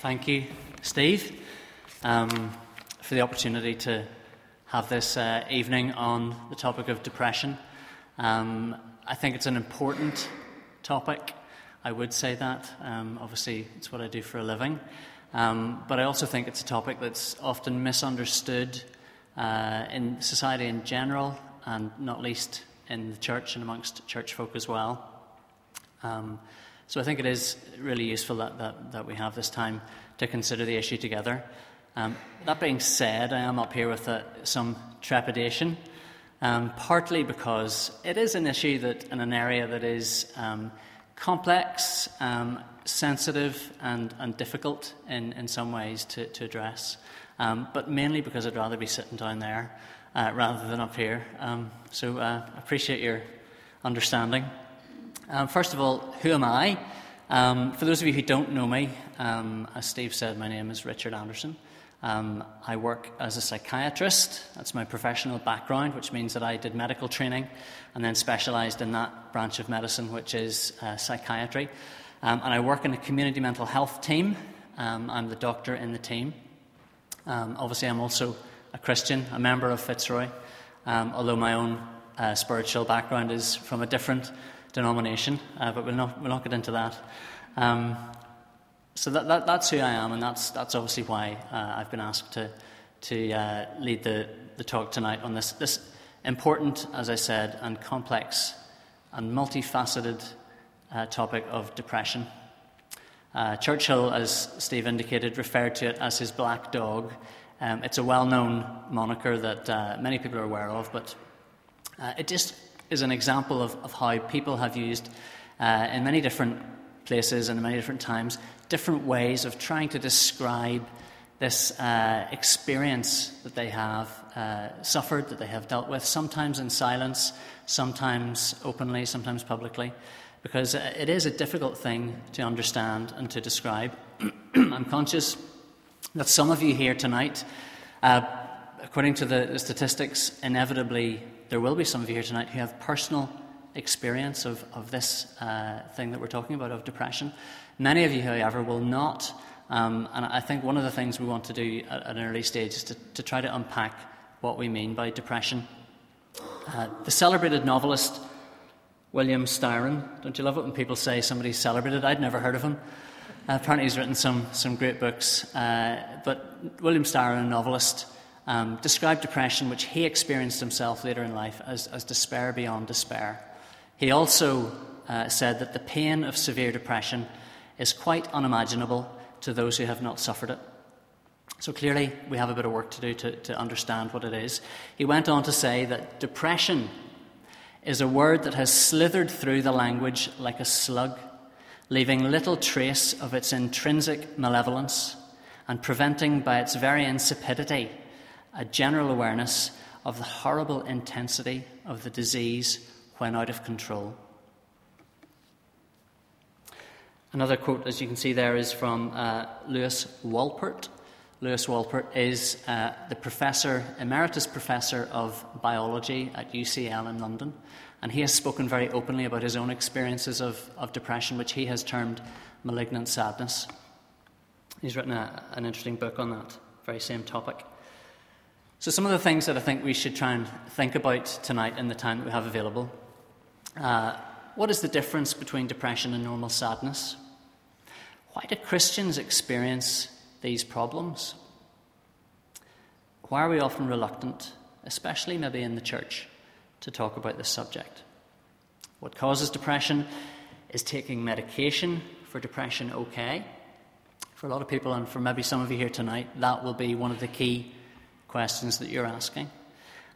Thank you, Steve, um, for the opportunity to have this uh, evening on the topic of depression. Um, I think it's an important topic. I would say that. Um, obviously, it's what I do for a living. Um, but I also think it's a topic that's often misunderstood uh, in society in general, and not least in the church and amongst church folk as well. So I think it is really useful that, that, that, we have this time to consider the issue together. Um, that being said, I am up here with uh, some trepidation, um, partly because it is an issue that in an area that is um, complex, um, sensitive, and, and difficult in, in some ways to, to address, um, but mainly because I'd rather be sitting down there uh, rather than up here. Um, so uh, I appreciate your understanding. Um, first of all, who am I? Um, for those of you who don't know me, um, as Steve said, my name is Richard Anderson. Um, I work as a psychiatrist. That's my professional background, which means that I did medical training and then specialised in that branch of medicine, which is uh, psychiatry. Um, and I work in a community mental health team. Um, I'm the doctor in the team. obviously, I'm also a Christian, a member of Fitzroy, although my own uh, spiritual background is from a different denomination, uh, but we'll not, we'll not get into that. Um, so that, that, that's who I am, and that's, that's obviously why uh, I've been asked to, to uh, lead the, the talk tonight on this, this important, as I said, and complex and multifaceted uh, topic of depression. Uh, Churchill, as Steve indicated, referred to it as his black dog. Um, it's a well known moniker that uh, many people are aware of, but it just is an example of, of how people have used, uh, in many different places and in many different times, different ways of trying to describe this uh, experience that they have uh, suffered, that they have dealt with, sometimes in silence, sometimes openly, sometimes publicly, because uh, it is a difficult thing to understand and to describe. I'm conscious that some of you here tonight, uh, according to the, the statistics, inevitably there will be some of you here tonight who have personal experience of, of this uh, thing that we're talking about, of depression. Many of you, however, will not. Um, and I think one of the things we want to do at, an early stage is to, to, try to unpack what we mean by depression. Uh, the celebrated novelist William Styron, don't you love it when people say somebody's celebrated? I'd never heard of him. Apparently, he's written some, some great books. Uh, but William Styron, a novelist, um, described depression, which he experienced himself later in life, as, as despair beyond despair. He also uh, said that the pain of severe depression is quite unimaginable to those who have not suffered it. So clearly, we have a bit of work to do to, to understand what it is. He went on to say that depression is a word that has slithered through the language like a slug, leaving little trace of its intrinsic malevolence and preventing by its very insipidity a general awareness of the horrible intensity of the disease when out of control. Another quote, as you can see there, is from uh, Lewis Wolpert. Lewis Wolpert is uh, the professor, emeritus professor of biology at UCL in London, and he has spoken very openly about his own experiences of, of depression, which he has termed malignant sadness. He's written a, an interesting book on that very same topic. So, some of the things that I think we should try and think about tonight in the time that we have available. Uh, what is the difference between depression and normal sadness? Why do Christians experience these problems? Why are we often reluctant, especially maybe in the church, to talk about this subject? What causes depression? Is taking medication for depression okay? For a lot of people, and for maybe some of you here tonight, that will be one of the key questions that you're asking.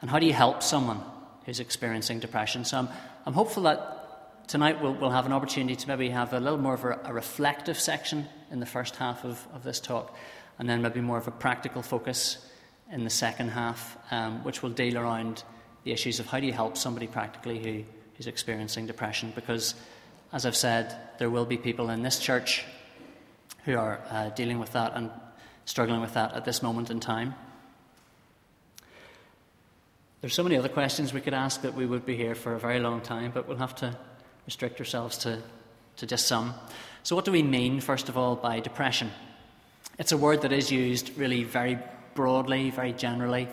And how do you help someone who's experiencing depression? So I'm, I'm hopeful that tonight we'll, we'll have an opportunity to maybe have a little more of a, a reflective section in the first half of, of this talk, and then maybe more of a practical focus in the second half, um, which will deal around the issues of how do you help somebody practically who's experiencing depression. Because, as I've said, there will be people in this church who are uh, dealing with that and struggling with that at this moment in time. There's so many other questions we could ask that we would be here for a very long time, but we'll have to restrict ourselves to, to just some. So, what do we mean, first of all, by depression? It's a word that is used really very broadly, very generally,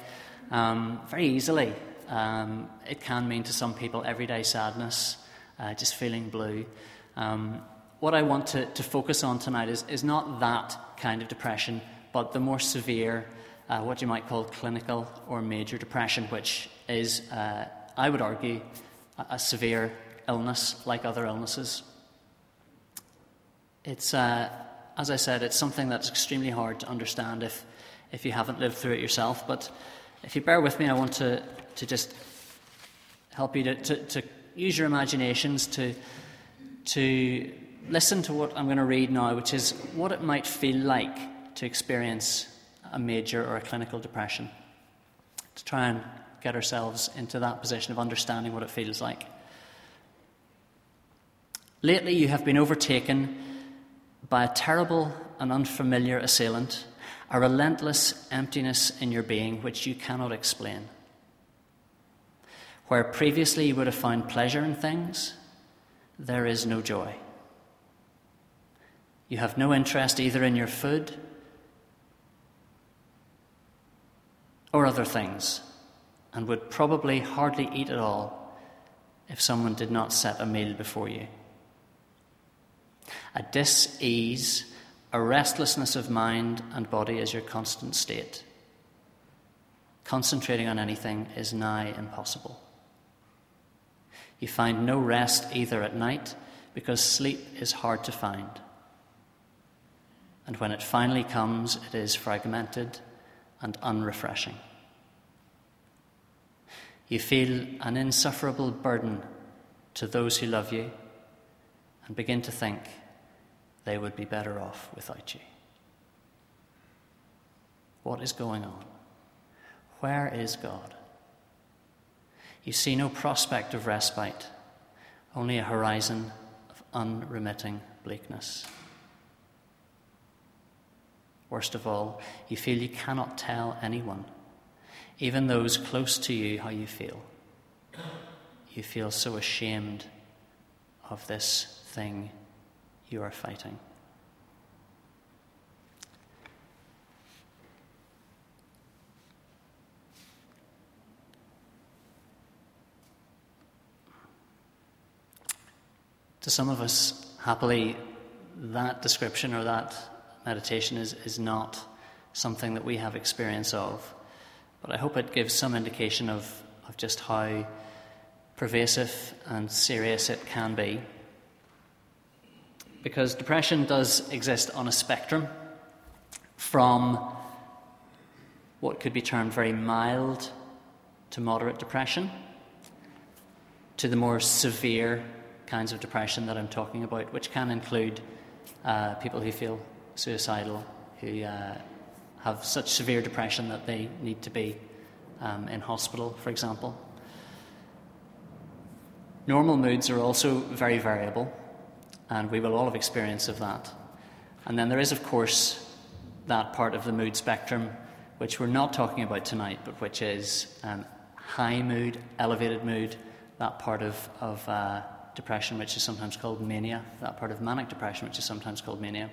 um, very easily. Um, it can mean to some people everyday sadness, uh, just feeling blue. Um, what I want to, to focus on tonight is, is not that kind of depression, but the more severe, uh, what you might call clinical or major depression, which is, uh, I would argue, a, a, severe illness like other illnesses. It's, uh, as I said, it's something that's extremely hard to understand if, if you haven't lived through it yourself. But if you bear with me, I want to, to just help you to, to, to use your imaginations to, to listen to what I'm going to read now, which is what it might feel like to experience a major or a clinical depression, to try and get ourselves into that position of understanding what it feels like. Lately, you have been overtaken by a terrible and unfamiliar assailant, a relentless emptiness in your being which you cannot explain. Where previously you would have found pleasure in things, there is no joy. You have no interest either in your food or other things, and would probably hardly eat at all if someone did not set a meal before you. A dis ease, a restlessness of mind and body is your constant state. Concentrating on anything is nigh impossible. You find no rest either at night because sleep is hard to find. And when it finally comes, it is fragmented and unrefreshing. You feel an insufferable burden to those who love you and begin to think they would be better off without you. What is going on? Where is God? You see no prospect of respite, only a horizon of unremitting bleakness. Worst of all, you feel you cannot tell anyone, even those close to you, how you feel. You feel so ashamed of this thing you are fighting. To some of us, happily, that description or that meditation is, is not something that we have experience of. But I hope it gives some indication of, of just how pervasive and serious it can be. Because depression does exist on a spectrum from what could be termed very mild to moderate depression to the more severe kinds of depression that I'm talking about, which can include uh, people who feel suicidal, who uh, have such severe depression that they need to be um, in hospital, for example. Normal moods are also very variable, and we will all have experience of that. And then there is, of course, that part of the mood spectrum which we're not talking about tonight, but which is um, high mood, elevated mood, that part of, of uh, depression which is sometimes called mania, that part of manic depression which is sometimes called mania.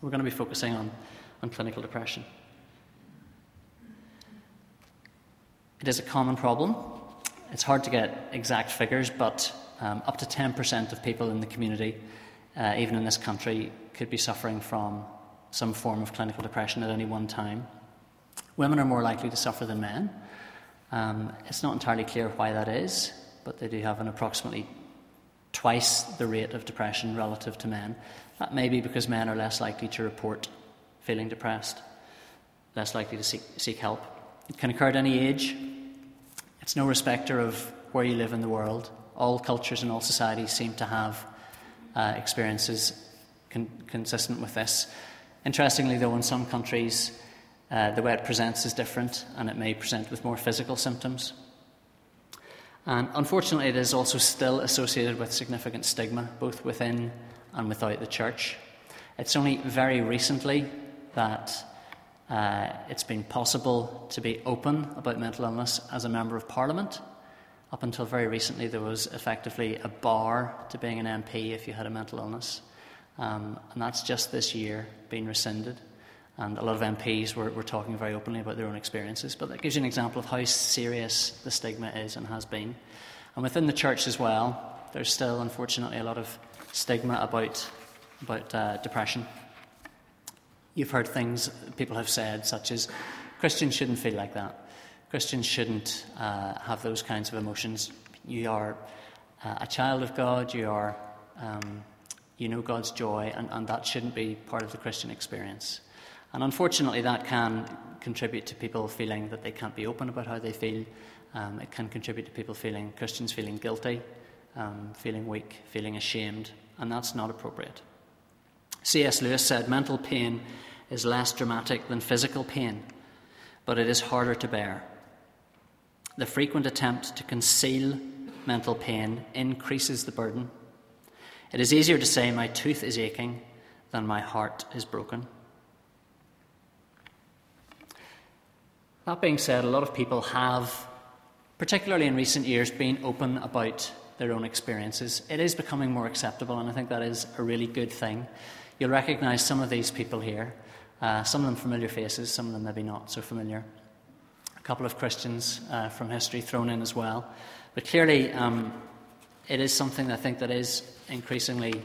We're going to be focusing on, on clinical depression. It is a common problem. It's hard to get exact figures, but um, up to 10% of people in the community, uh, even in this country, could be suffering from some form of clinical depression at any one time. Women are more likely to suffer than men. Um, it's not entirely clear why that is, but they do have an approximately twice the rate of depression relative to men. That may be because men are less likely to report feeling depressed, less likely to seek, seek help. It can occur at any age. It's no respecter of where you live in the world. All cultures and all societies seem to have uh, experiences con- consistent with this. Interestingly, though, in some countries, uh, the way it presents is different and it may present with more physical symptoms. And unfortunately, it is also still associated with significant stigma, both within and without the church. It's only very recently that uh, it's been possible to be open about mental illness as a Member of Parliament. Up until very recently, there was effectively a bar to being an MP if you had a mental illness. Um, and that's just this year been rescinded. And a lot of MPs were, were talking very openly about their own experiences. But that gives you an example of how serious the stigma is and has been. And within the church as well, there's still, unfortunately, a lot of stigma about, about uh, depression. You've heard things people have said, such as Christians shouldn't feel like that. Christians shouldn't uh, have those kinds of emotions. You are uh, a child of God, you are. Um, you know God's joy, and, and that shouldn't be part of the Christian experience. And unfortunately, that can contribute to people feeling that they can't be open about how they feel. Um, it can contribute to people feeling, Christians feeling guilty, um, feeling weak, feeling ashamed, and that's not appropriate. C.S. Lewis said mental pain is less dramatic than physical pain, but it is harder to bear. The frequent attempt to conceal mental pain increases the burden it is easier to say, My tooth is aching, than my heart is broken. That being said, a lot of people have, particularly in recent years, been open about their own experiences. It is becoming more acceptable, and I think that is a really good thing. You'll recognise some of these people here, uh, some of them familiar faces, some of them maybe not so familiar. A couple of Christians uh, from history thrown in as well. But clearly, um, it is something I think that is increasingly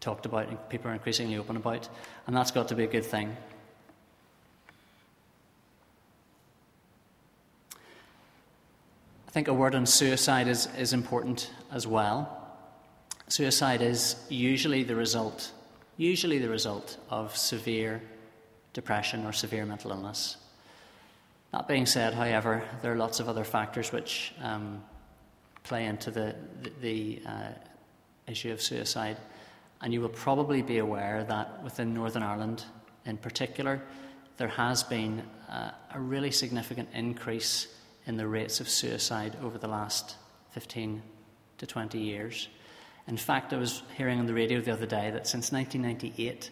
talked about and people are increasingly open about, and that's got to be a good thing. Think a word on suicide is, is important as well. Suicide is usually the result, usually the result of severe depression or severe mental illness. That being said, however, there are lots of other factors which um, play into the, the, the uh, issue of suicide. And you will probably be aware that within Northern Ireland in particular, there has been uh, a really significant increase in the rates of suicide over the last 15 to 20 years. In fact, I was hearing on the radio the other day that since 1998,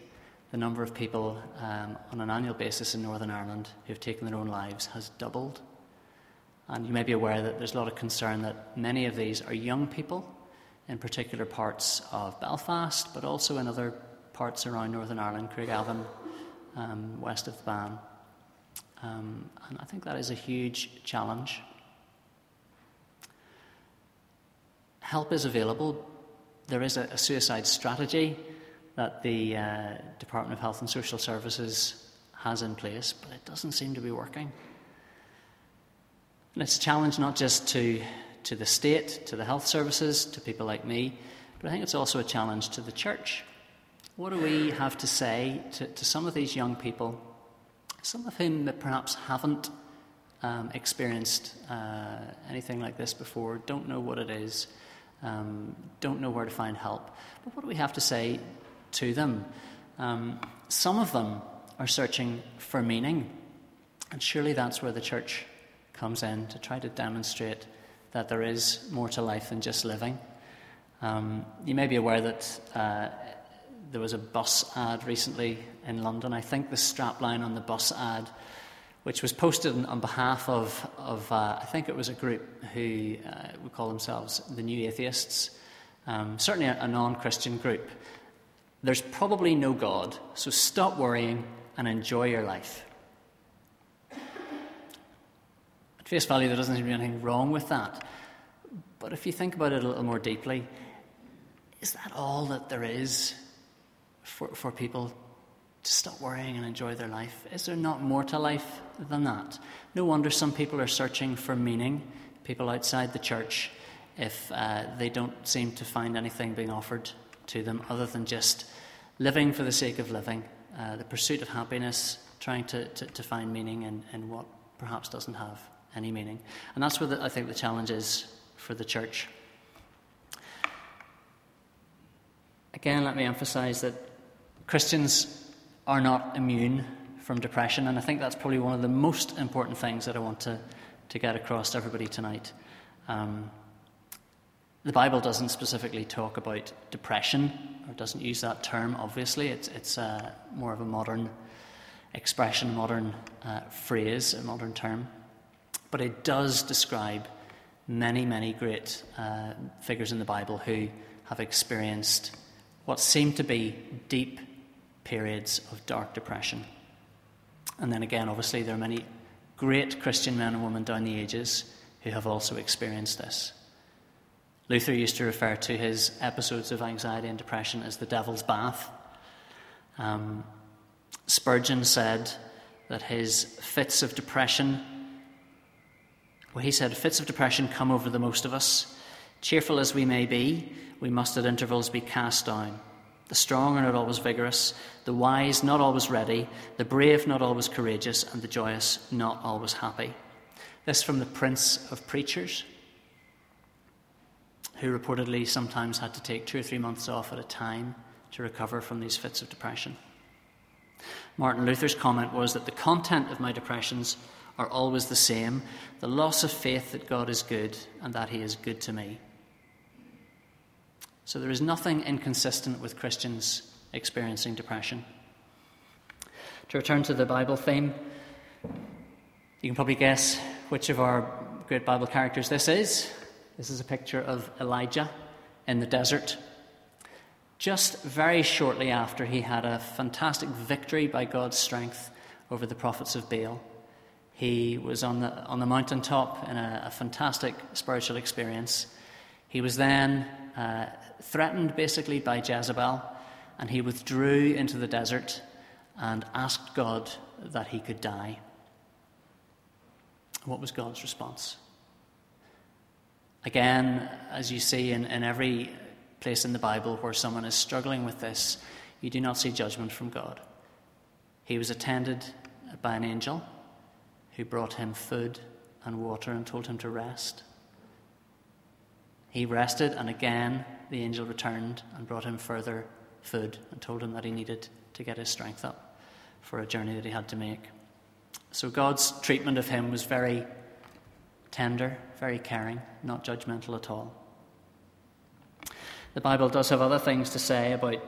the number of people um, on an annual basis in Northern Ireland who have taken their own lives has doubled. And you may be aware that there's a lot of concern that many of these are young people in particular parts of Belfast, but also in other parts around Northern Ireland, Craigavon, um, west of the Bann. Um, and I think that is a huge challenge. Help is available. There is a, a suicide strategy that the uh, Department of Health and Social Services has in place, but it doesn't seem to be working. And it's a challenge not just to to the state, to the health services, to people like me, but I think it's also a challenge to the church. What do we have to say to, to some of these young people, some of whom perhaps haven't um, experienced uh, anything like this before, don't know what it is, um, don't know where to find help? But what do we have to say to them? Um, some of them are searching for meaning, and surely that's where the church comes in to try to demonstrate that there is more to life than just living. Um, you may be aware that uh, there was a bus ad recently in London. I think the strapline on the bus ad, which was posted on behalf of, of uh, I think it was a group who uh, would call themselves the New Atheists, um, certainly a, a non Christian group. There's probably no God, so stop worrying and enjoy your life. At face value, there doesn't seem to be anything wrong with that. But if you think about it a little more deeply, is that all that there is for, for people to stop worrying and enjoy their life? Is there not more to life than that? No wonder some people are searching for meaning, people outside the church, if uh, they don't seem to find anything being offered to them other than just living for the sake of living, uh, the pursuit of happiness, trying to, to, to find meaning in, in what perhaps doesn't have any meaning. And that's where the, I think the challenge is for the church. Again, let me emphasize that Christians are not immune from depression, and I think that's probably one of the most important things that I want to, to get across to everybody tonight. Um, the Bible doesn't specifically talk about depression, or doesn't use that term, obviously. It's, it's uh, more of a modern expression, modern uh, phrase, a modern term but it does describe many, many great uh, figures in the Bible who have experienced what seem to be deep periods of dark depression. And then again, obviously, there are many great Christian men and women down the ages who have also experienced this. Luther used to refer to his episodes of anxiety and depression as the devil's bath. Um, Spurgeon said that his fits of depression, well, he said, fits of depression come over the most of us. Cheerful as we may be, we must at intervals be cast down. The strong are not always vigorous, the wise not always ready, the brave not always courageous, and the joyous not always happy. This from the Prince of Preachers, who reportedly sometimes had to take two or three months off at a time to recover from these fits of depression. Martin Luther's comment was that the content of my depressions are always the same the loss of faith that God is good and that He is good to me. So there is nothing inconsistent with Christians experiencing depression. To return to the Bible theme, you can probably guess which of our great Bible characters this is. This is a picture of Elijah in the desert. Just very shortly after he had a fantastic victory by God's strength over the prophets of Baal, he was on the, on the mountaintop in a, a fantastic spiritual experience. He was then uh, threatened basically by Jezebel, and he withdrew into the desert and asked God that he could die. What was God's response? Again, as you see in, in every place in the Bible where someone is struggling with this, you do not see judgment from God. He was attended by an angel who brought him food and water and told him to rest. He rested, and again the angel returned and brought him further food and told him that he needed to get his strength up for a journey that he had to make. So God's treatment of him was very tender, very caring, not judgmental at all. The Bible does have other things to say about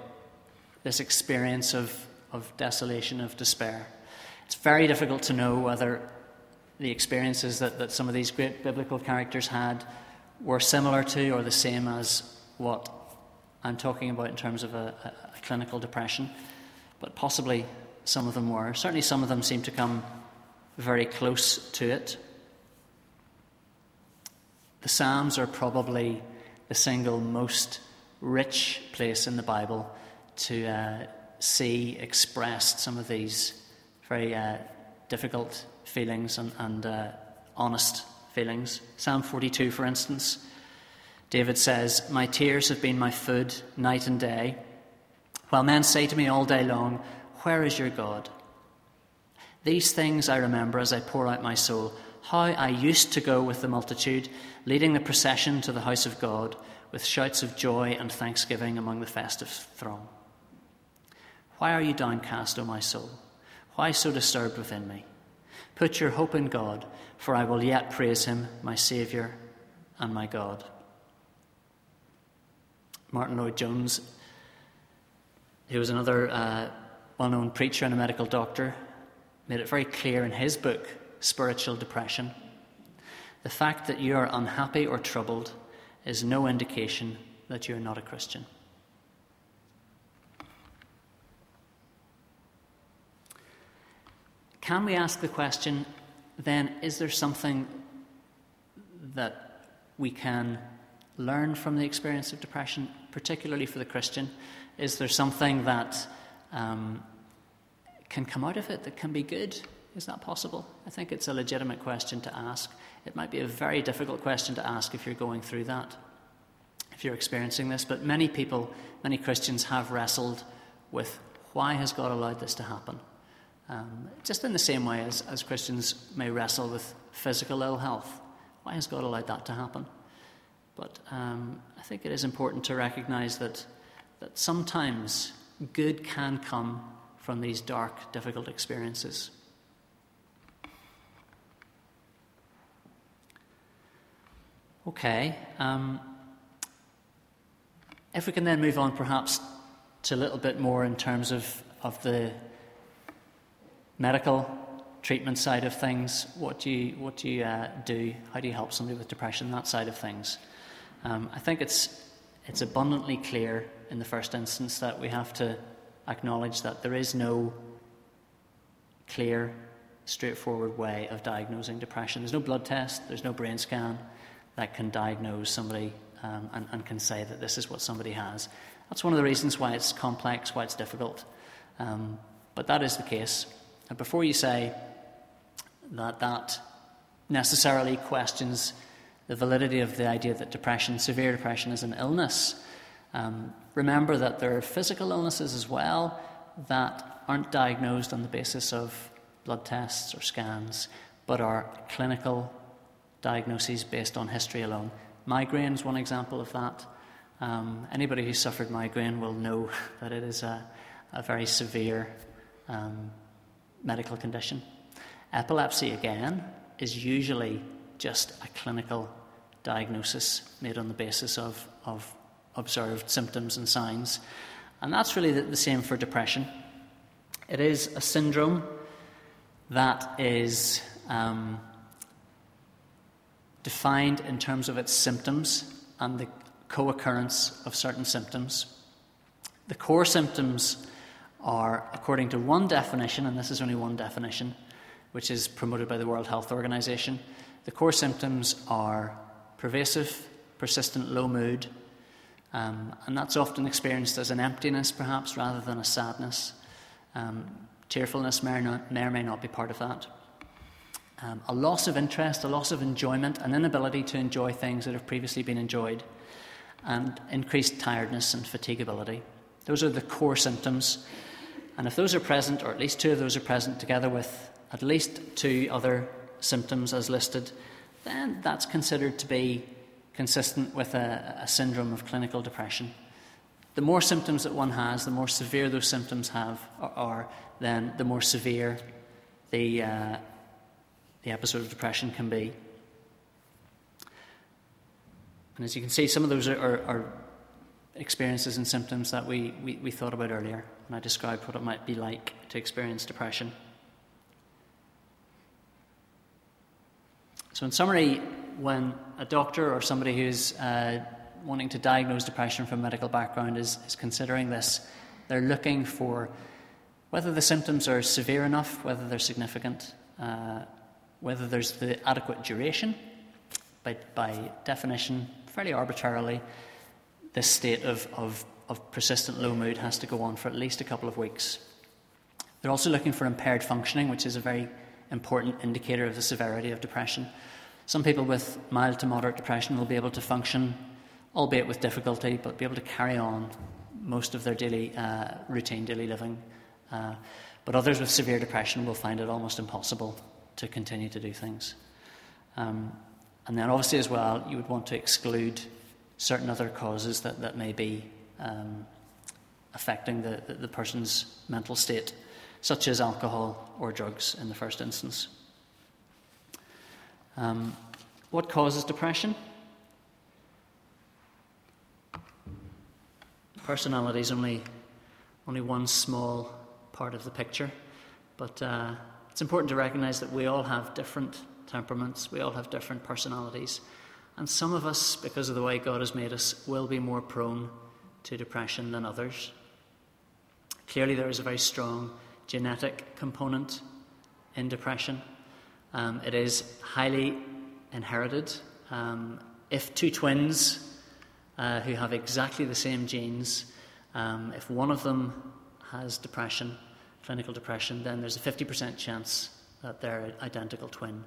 this experience of, of desolation, of despair. It's very difficult to know whether the experiences that, that some of these great biblical characters had were similar to or the same as what I'm talking about in terms of a, a, a clinical depression, but possibly some of them were. Certainly, some of them seem to come very close to it. The Psalms are probably the single most rich place in the Bible to uh, see expressed some of these very uh, difficult feelings and, and uh, honest feelings. Psalm 42, for instance, David says, My tears have been my food night and day, while men say to me all day long, Where is your God? These things I remember as I pour out my soul, how I used to go with the multitude, leading the procession to the house of God, with shouts of joy and thanksgiving among the festive throng. Why are you downcast, O my soul? Why so disturbed within me? Put your hope in God, for I will yet praise him, my Saviour and my God. Martyn Lloyd-Jones, who was another uh, well known preacher and a medical doctor, made it very clear in his book, Spiritual Depression. The fact that you are unhappy or troubled is no indication that you're not a Christian. Can we ask the question then, is there something that we can learn from the experience of depression, particularly for the Christian? Is there something that um, can come out of it that can be good? Is that possible? I think it's a legitimate question to ask. It might be a very difficult question to ask if you're going through that, if you're experiencing this, but many people, many Christians have wrestled with why has God allowed this to happen? Um, just in the same way as, as Christians may wrestle with physical ill health. Why has God allowed that to happen? But um, I think it is important to recognize that, that sometimes good can come from these dark, difficult experiences. Okay. Um, if we can then move on perhaps to a little bit more in terms of, of the medical treatment side of things, what do you, what do, you uh, do? How do you help somebody with depression, that side of things? Um, I think it's, it's abundantly clear in the first instance that we have to acknowledge that there is no clear, straightforward way of diagnosing depression. There's no blood test, there's no brain scan that can diagnose somebody um, and, and, can say that this is what somebody has. That's one of the reasons why it's complex, why it's difficult. Um, but that is the case. And before you say that that necessarily questions the validity of the idea that depression, severe depression, is an illness, um, remember that there are physical illnesses as well that aren't diagnosed on the basis of blood tests or scans, but are clinical diagnoses based on history alone. Migraine is one example of that. Um, anybody who's suffered migraine will know that it is a, a very severe um, medical condition. Epilepsy, again, is usually just a clinical diagnosis made on the basis of, of observed symptoms and signs. And that's really the, the same for depression. It is a syndrome that is um, defined in terms of its symptoms and the co occurrence of certain symptoms. The core symptoms are, according to one definition, and this is only one definition, which is promoted by the World Health Organization, the core symptoms are pervasive, persistent low mood, um, and that's often experienced as an emptiness, perhaps, rather than a sadness. Um, cheerfulness may or, not, may or, may not be part of that. Um, a loss of interest, a loss of enjoyment, an inability to enjoy things that have previously been enjoyed, and increased tiredness and fatigability. Those are the core symptoms. And if those are present, or at least two of those are present, together with at least two other symptoms as listed, then that's considered to be consistent with a, a syndrome of clinical depression. The more symptoms that one has, the more severe those symptoms have are, then the more severe the, uh, the episode of depression can be. And as you can see, some of those are, are, are experiences and symptoms that we, we, we thought about earlier when I described what it might be like to experience depression. So, in summary, when a doctor or somebody who's uh, wanting to diagnose depression from a medical background is, is considering this, they're looking for whether the symptoms are severe enough, whether they're significant, uh, whether there's the adequate duration. By, by definition, fairly arbitrarily, this state of, of, of persistent low mood has to go on for at least a couple of weeks. They're also looking for impaired functioning, which is a very important indicator of the severity of depression. Some people with mild to moderate depression will be able to function, albeit with difficulty, but be able to carry on most of their daily uh, routine, daily living. Uh, but others with severe depression will find it almost impossible to continue to do things. Um, and then, obviously, as well, you would want to exclude certain other causes that, that may be um, affecting the, the, person's mental state such as alcohol or drugs in the first instance. Um, what causes depression? Personality is only, only one small part of the picture, but uh, it's important to recognize that we all have different temperaments, we all have different personalities, and some of us, because of the way God has made us, will be more prone to depression than others. Clearly, there is a very strong genetic component in depression. Um, it is highly inherited. Um, if two twins uh, who have exactly the same genes, um, if one of them has depression, clinical depression, then there's a 50% chance that their identical twin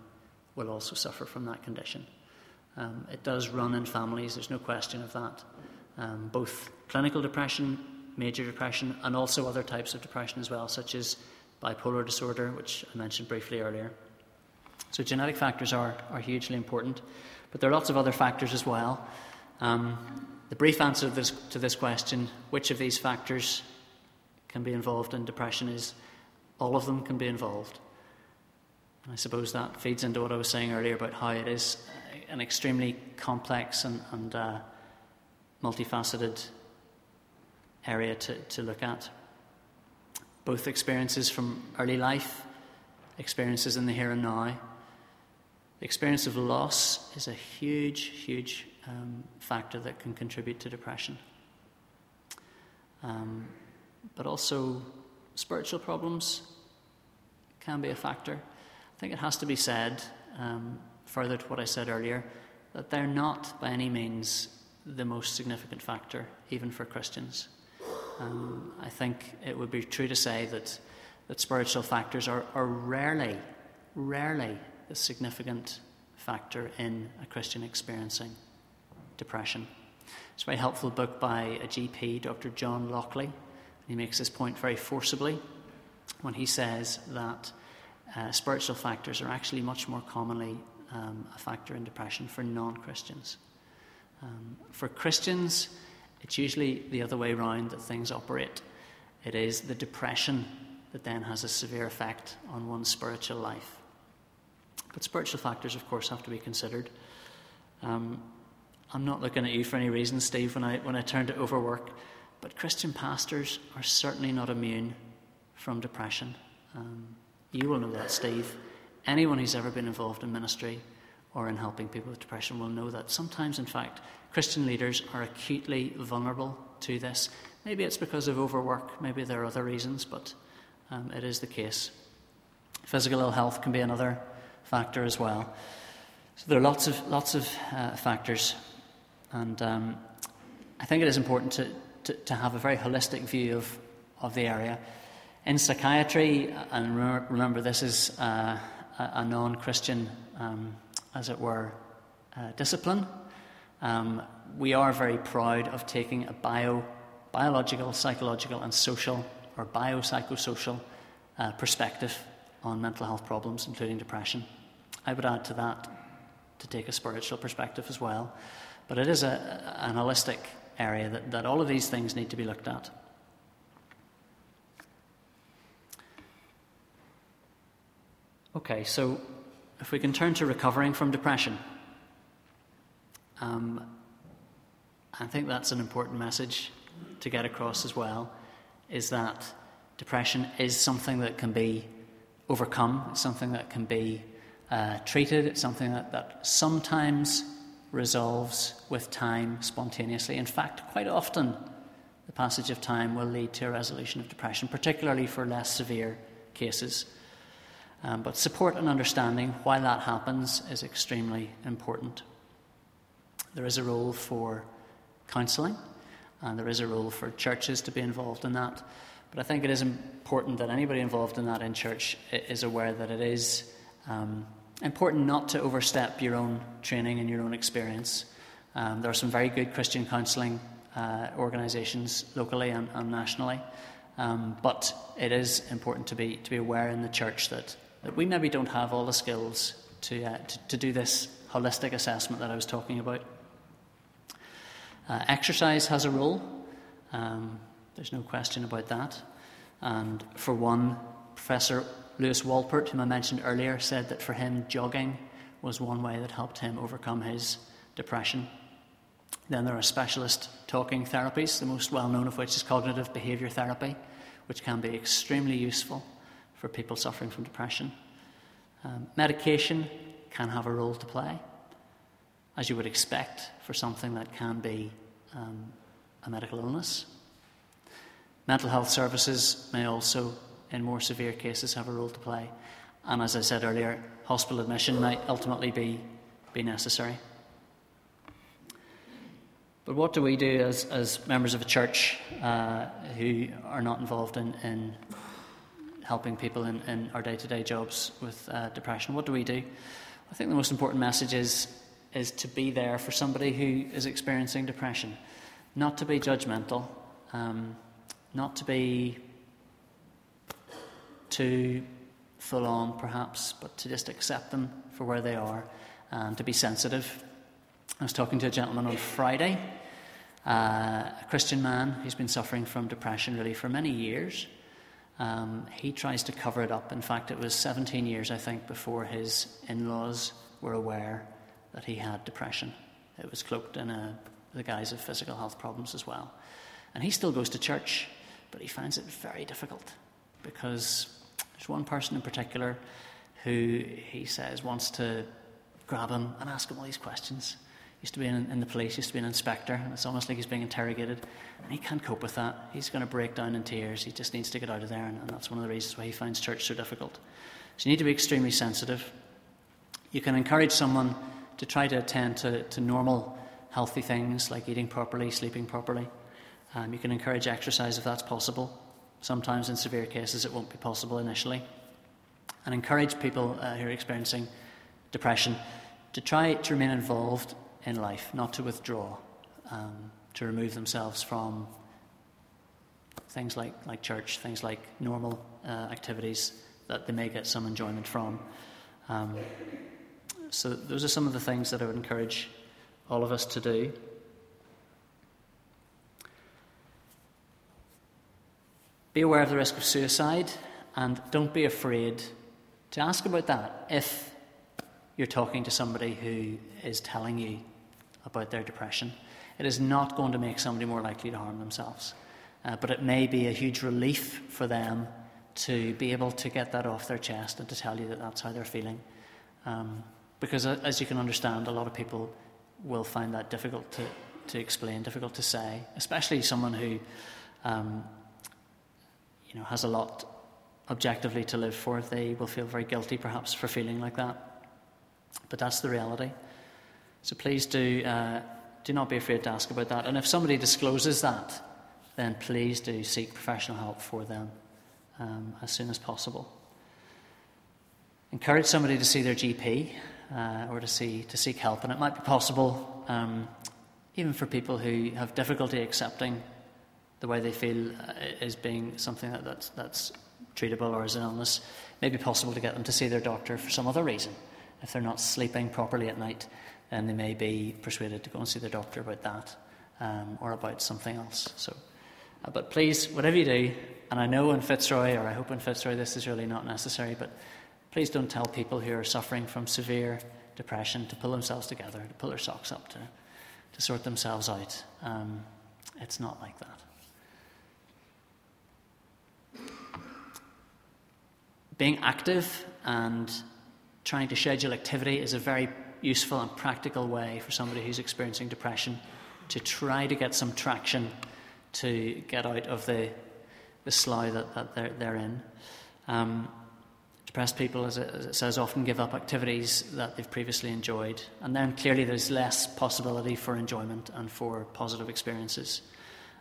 will also suffer from that condition. Um, it does run in families, there's no question of that. Um, both clinical depression major depression, and also other types of depression as well, such as bipolar disorder, which I mentioned briefly earlier. So, genetic factors are, are hugely important, but there are lots of other factors as well. Um, the brief answer to this, to this question, which of these factors can be involved in depression, is all of them can be involved. I suppose that feeds into what I was saying earlier about how it is an extremely complex and, and uh, multifaceted area to, to look at. Both experiences from early life, experiences in the here and now. The experience of loss is a huge, huge um, factor that can contribute to depression. Um, but also spiritual problems, can be a factor. I think it has to be said, um, further to what I said earlier, that they're not by any means the most significant factor, even for Christians. Um, I think it would be true to say that, that spiritual factors are, are rarely, rarely a significant factor in a Christian experiencing depression. It's a very helpful book by a GP, Dr. John Lockley. He makes this point very forcibly when he says that uh, spiritual factors are actually much more commonly um, a factor in depression for non Christians. Um, for Christians, it's usually the other way around that things operate. It is the depression that then has a severe effect on one's spiritual life. But spiritual factors, of course, have to be considered. Um, I'm not looking at you for any reason, Steve, when I, when I turn to overwork, but Christian pastors are certainly not immune from depression. Um, you will know that, Steve. Anyone who's ever been involved in ministry or in helping people with depression will know that sometimes, in fact, Christian leaders are acutely vulnerable to this. Maybe it's because of overwork, maybe there are other reasons, but um, it is the case. Physical ill health can be another factor as well. So there are lots of, lots of uh, factors, and um, I think it is important to, to, to, have a very holistic view of, of the area. In psychiatry, and remember, this is uh, a, a non Christian um, as it were, uh, discipline. Um, we are very proud of taking a bio, biological, psychological, and social or biopsychosocial uh, perspective on mental health problems, including depression. I would add to that to take a spiritual perspective as well. But it is a, an holistic area that, that all of these things need to be looked at. Okay, so if we can turn to recovering from depression, um, I think that's an important message to get across as well. Is that depression is something that can be overcome, it's something that can be uh, treated, it's something that, that sometimes resolves with time spontaneously. In fact, quite often, the passage of time will lead to a resolution of depression, particularly for less severe cases. Um, but support and understanding why that happens is extremely important. There is a role for counselling, and there is a role for churches to be involved in that. But I think it is important that anybody involved in that in church is aware that it is um, important not to overstep your own training and your own experience. Um, there are some very good Christian counselling uh, organisations locally and, and nationally, um, but it is important to be to be aware in the church that that we maybe don't have all the skills to, uh, to, to, do this holistic assessment that I was talking about. Uh, exercise has a role, um, there's no question about that. And for one, Professor Lewis Wolpert, whom I mentioned earlier, said that for him, jogging was one way that helped him overcome his depression. Then there are specialist talking therapies, the most well known of which is cognitive behaviour therapy, which can be extremely useful for people suffering from depression. Um, medication can have a role to play, as you would expect for something that can be um, a medical illness. Mental health services may also, in more severe cases, have a role to play. And as I said earlier, hospital admission might ultimately be, be necessary. But what do we do as, as members of a church uh, who are not involved in, in helping people in, in our day to day jobs with uh, depression. What do we do? I think the most important message is, is to be there for somebody who is experiencing depression, not to be judgmental, um, not to be too full on, perhaps, but to just accept them for where they are and to be sensitive. I was talking to a gentleman on Friday, uh, a Christian man who's been suffering from depression really for many years. Um, he tries to cover it up. In fact, it was 17 years, I think, before his in laws were aware that he had depression. It was cloaked in a, the guise of physical health problems as well. And he still goes to church, but he finds it very difficult because there's one person in particular who he says wants to grab him and ask him all these questions. Used to be in, in, the police, used to be an inspector, and it's almost like he's being interrogated. And he can't cope with that. He's going to break down in tears. He just needs to get out of there, and, and that's one of the reasons why he finds church so difficult. So you need to be extremely sensitive. You can encourage someone to try to attend to, to normal, healthy things like eating properly, sleeping properly. Um, you can encourage exercise if that's possible. Sometimes, in severe cases, it won't be possible initially. And encourage people uh, who are experiencing depression to try to remain involved in life, not to withdraw, um, to remove themselves from things like, like church, things like normal uh, activities that they may get some enjoyment from. Um, so, those are some of the things that I would encourage all of us to do. Be aware of the risk of suicide and don't be afraid to ask about that if you're talking to somebody who is telling you about their depression. It is not going to make somebody more likely to harm themselves, uh, but it may be a huge relief for them to be able to get that off their chest and to tell you that that's how they're feeling. Um, because, uh, as you can understand, a lot of people will find that difficult to, to explain, difficult to say, especially someone who um, you know, has a lot objectively to live for. They will feel very guilty, perhaps, for feeling like that. But that's the reality. So please do, uh, do not be afraid to ask about that. And if somebody discloses that, then please do seek professional help for them um, as soon as possible. Encourage somebody to see their GP uh, or to, see, to seek help. And it might be possible, um, even for people who have difficulty accepting the way they feel uh, is being something that, that's, that's treatable or as an illness, it may be possible to get them to see their doctor for some other reason. If they're not sleeping properly at night, then they may be persuaded to go and see their doctor about that um, or about something else. So, uh, but please, whatever you do, and I know in Fitzroy, or I hope in Fitzroy, this is really not necessary, but please don't tell people who are suffering from severe depression to pull themselves together, to pull their socks up, to, to sort themselves out. Um, it's not like that. being active and trying to schedule activity is a very useful and practical way for somebody who's experiencing depression to try to get some traction to get out of the, the slough that, that they're, they're in. Um, depressed people, as it, as it, says, often give up activities that they've previously enjoyed, and then clearly there's less possibility for enjoyment and for positive experiences.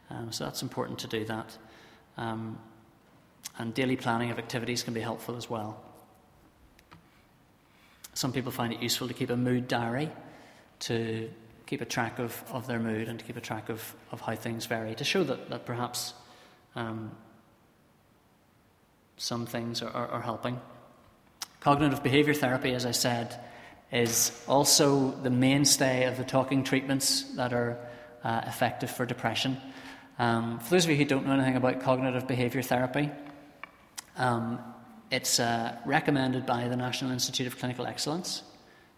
Um, so that's important to do that. Um, and daily planning of activities can be helpful as well. Some people find it useful to keep a mood diary to keep a track of, of their mood and to keep a track of, of how things vary, to show that, that perhaps um, some things are, are, are helping. Cognitive behaviour therapy, as I said, is also the mainstay of the talking treatments that are uh, effective for depression. Um, for those of you who don't know anything about cognitive behaviour therapy, um, it's uh, recommended by the National Institute of Clinical Excellence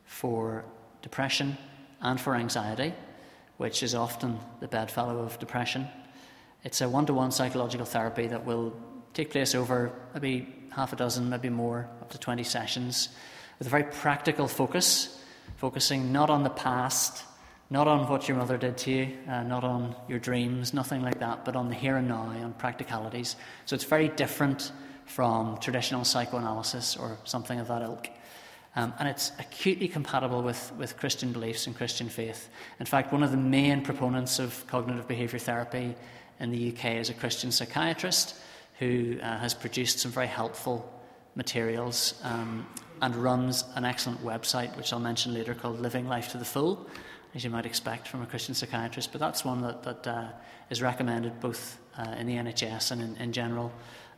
for depression and for anxiety, which is often the bedfellow of depression. It's a one to one psychological therapy that will take place over maybe half a dozen, maybe more, up to 20 sessions, with a very practical focus, focusing not on the past, not on what your mother did to you, uh, not on your dreams, nothing like that, but on the here and now, on practicalities. So it's very different from traditional psychoanalysis or something of that ilk. Um, and it's acutely compatible with, with Christian beliefs and Christian faith. In fact, one of the main proponents of cognitive behaviour therapy in the UK is a Christian psychiatrist who uh, has produced some very helpful materials um, and runs an excellent website, which I'll mention later, called Living Life to the Full, as you might expect from a Christian psychiatrist. But that's one that, that uh, is recommended both uh, in the NHS and in, in general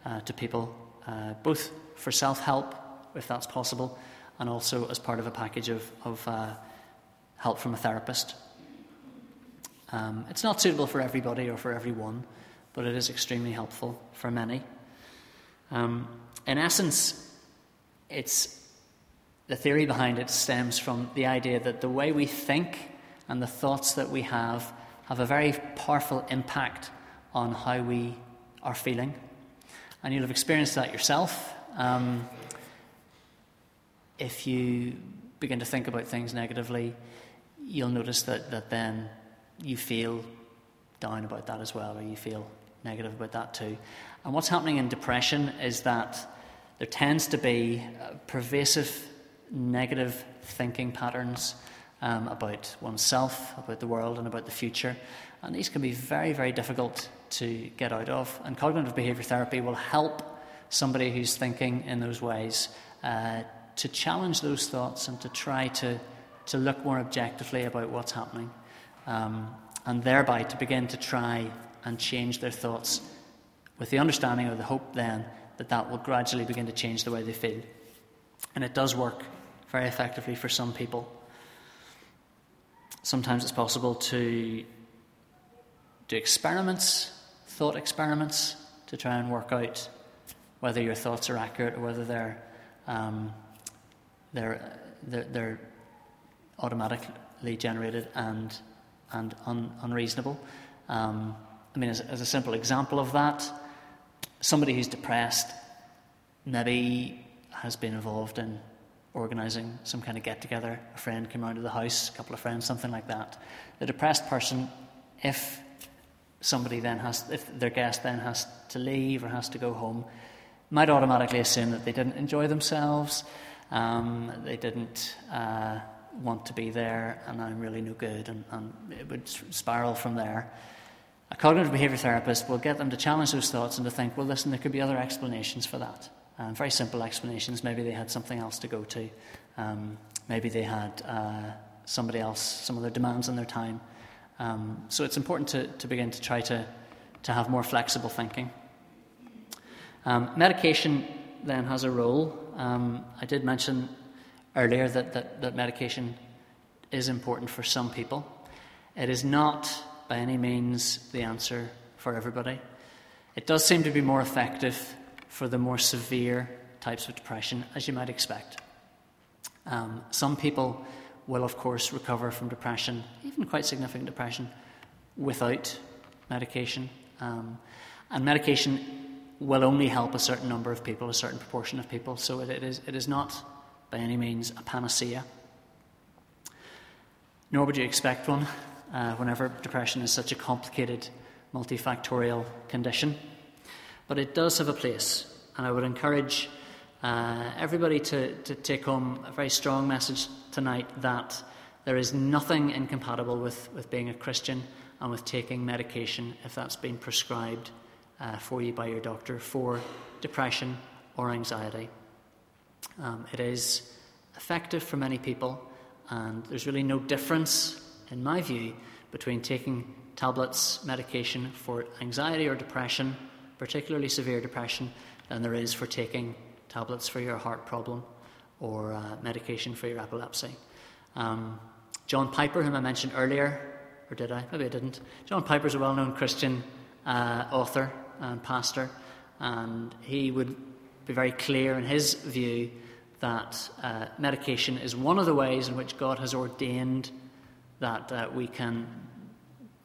uh, to people, uh, both for self help, if that's possible, and also as part of a package of, of uh, help from a therapist. Um, it's not suitable for everybody or for everyone, but it is extremely helpful for many. Um, in essence, it's the theory behind it stems from the idea that the way we think and the thoughts that we have have a very powerful impact on how we are feeling and you'll have experienced that yourself. Um, if you begin to think about things negatively, you'll notice that, that then you feel down about that as well, or you feel negative about that too. And what's happening in depression is that there tends to be pervasive negative thinking patterns um, about oneself, about the world, and about the future. And these can be very, very difficult to get out of. And cognitive behavior therapy will help somebody who's thinking in those ways uh, to challenge those thoughts and to try to, to look more objectively about what's happening. Um, and thereby to begin to try and change their thoughts with the understanding or the hope then that that will gradually begin to change the way they feel. And it does work very effectively for some people. Sometimes it's possible to do experiments, thought experiments, to try and work out whether your thoughts are accurate or whether they're, um, they're, they're, they're, automatically generated and, and un, unreasonable. Um, I mean, as, as a simple example of that, somebody who's depressed maybe has been involved in organising some kind of get together. A friend came round to the house, a couple of friends, something like that. The depressed person, if somebody then has, if their guest then has to leave or has to go home, might automatically assume that they didn't enjoy themselves, um, they didn't uh, want to be there, and I'm really no good, and, and it would spiral from there. A cognitive behaviour therapist will get them to challenge those thoughts and to think, well, listen, there could be other explanations for that. Um, very simple explanations. Maybe they had something else to go to. Um, maybe they had uh, somebody else, some other demands on their time. Um, so it's important to, to begin to try to, to have more flexible thinking. Um, medication then has a role. Um, I did mention earlier that, that, that medication is important for some people. It is not by any means the answer for everybody. It does seem to be more effective for the more severe types of depression, as you might expect. Um, some people will, of course, recover from depression, even quite significant depression, without medication. Um, and medication will only help a certain number of people, a certain proportion of people, so it, it, is, it is not by any means a panacea. Nor would you expect one uh, whenever depression is such a complicated, multifactorial condition. But it does have a place, and I would encourage uh, everybody to, to take home a very strong message tonight that there is nothing incompatible with, with being a Christian and with taking medication if that's been prescribed uh, for you by your doctor for depression or anxiety. Um, it is effective for many people, and there's really no difference, in my view, between taking tablets, medication for anxiety or depression particularly severe depression, than there is for taking tablets for your heart problem or uh, medication for your epilepsy. Um, John Piper, whom I mentioned earlier, or did I? Maybe I didn't. John Piper is a well known Christian uh, author and pastor, and he would be very clear in his view that uh, medication is one of the ways in which God has ordained that uh, we can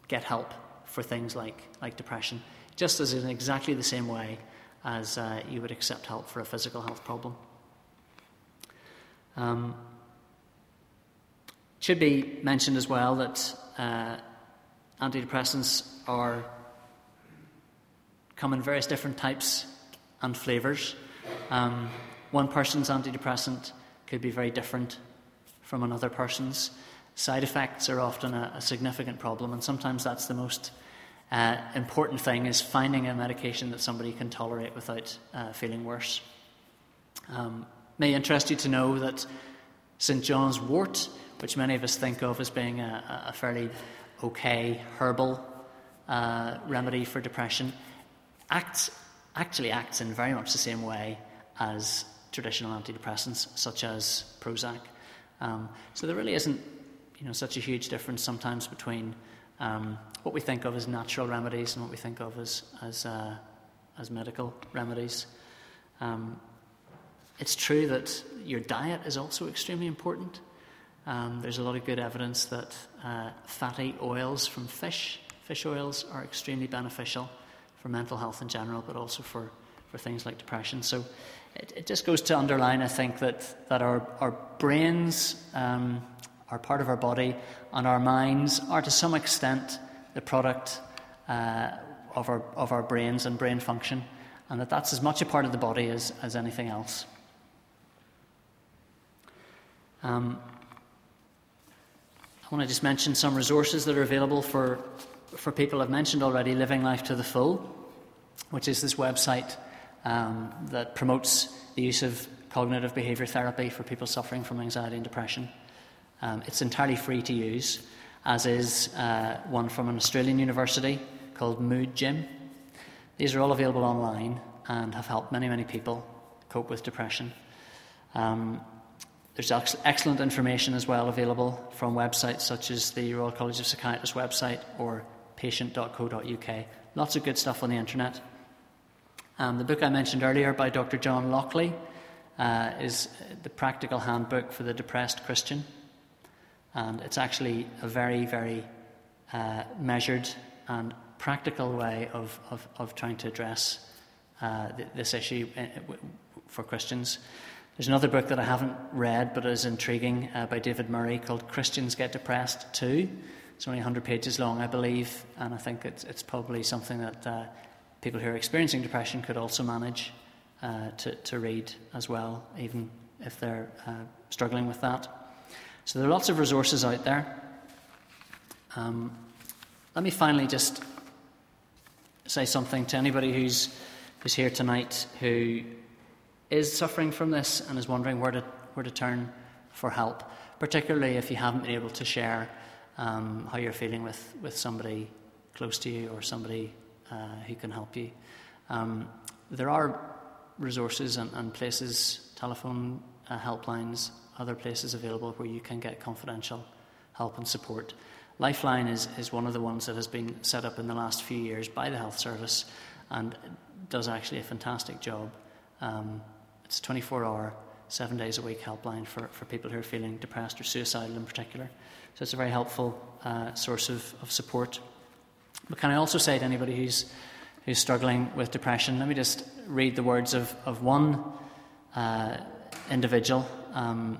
get help for things like, like depression just as in exactly the same way as uh, you would accept help for a physical health problem. Um, it should be mentioned as well that uh, antidepressants are come in various different types and flavours. Um, one person's antidepressant could be very different from another person's. Side effects are often a, a significant problem, and sometimes that's the most uh, important thing is finding a medication that somebody can tolerate without uh, feeling worse. Um, may interest you to know that St. John's wort, which many of us think of as being a, a fairly okay herbal uh, remedy for depression, acts, actually acts in very much the same way as traditional antidepressants, such as Prozac. Um, so there really isn't you know, such a huge difference sometimes between um, what we think of as natural remedies and what we think of as, as, uh, as medical remedies. Um, it's true that your diet is also extremely important. Um, there's a lot of good evidence that uh, fatty oils from fish, fish oils, are extremely beneficial for mental health in general, but also for, for things like depression. So it, it just goes to underline, I think, that, that our, our brains um, are part of our body, and our minds are to some extent the product uh, of, our, of our brains and brain function, and that that's as much a part of the body as, as anything else. Um, I want to just mention some resources that are available for, for people I've mentioned already Living Life to the Full, which is this website um, that promotes the use of cognitive behaviour therapy for people suffering from anxiety and depression. Um, it's entirely free to use, as is uh, one from an Australian university called Mood Gym. These are all available online and have helped many, many people cope with depression. Um, there's ex- excellent information as well available from websites such as the Royal College of Psychiatrists website or patient.co.uk. Lots of good stuff on the internet. Um, the book I mentioned earlier by Dr. John Lockley uh, is the practical handbook for the depressed Christian. And it's actually a very, very uh, measured and practical way of, of, of trying to address uh, th- this issue uh, for Christians. There's another book that I haven't read but is intriguing uh, by David Murray called Christians Get Depressed Too. It's only 100 pages long, I believe, and I think it's, it's probably something that uh, people who are experiencing depression could also manage uh, to, to read as well, even if they're struggling with that. So there are lots of resources out there. Um, let me finally just say something to anybody who's, who's here tonight who is suffering from this and is wondering where to, where to turn for help, particularly if you haven't been able to share um, how you're feeling with, with somebody close to you or somebody uh, who can help you. Um, there are resources and, and places, telephone uh, helplines, other places available where you can get confidential help and support. Lifeline is, is one of the ones that has been set up in the last few years by the Health Service and does actually a fantastic job. Um, it's a 24 hour, seven days a week helpline for, for people who are feeling depressed or suicidal in particular. So it's a very helpful uh, source of, of support. But can I also say to anybody who's who's struggling with depression. Let me just read the words of, of one uh, individual um,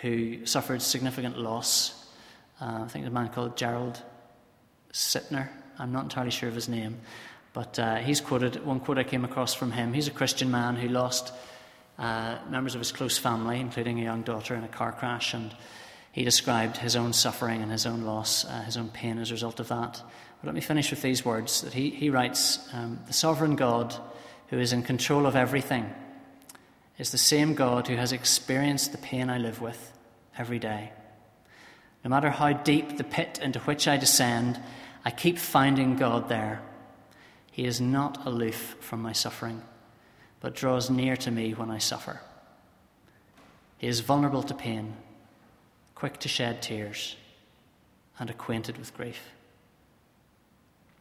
who suffered significant loss. Uh, I think a man called Gerald Sitner. I'm not entirely sure of his name, but uh, he's quoted one quote I came across from him. He's a Christian man who lost uh, members of his close family, including a young daughter, in a car crash, and he described his own suffering and his own loss, uh, his own pain as a result of that. But let me finish with these words that he, he writes um, The sovereign God, who is in control of everything, is the same God who has experienced the pain I live with every day. No matter how deep the pit into which I descend, I keep finding God there. He is not aloof from my suffering, but draws near to me when I suffer. He is vulnerable to pain, quick to shed tears, and acquainted with grief.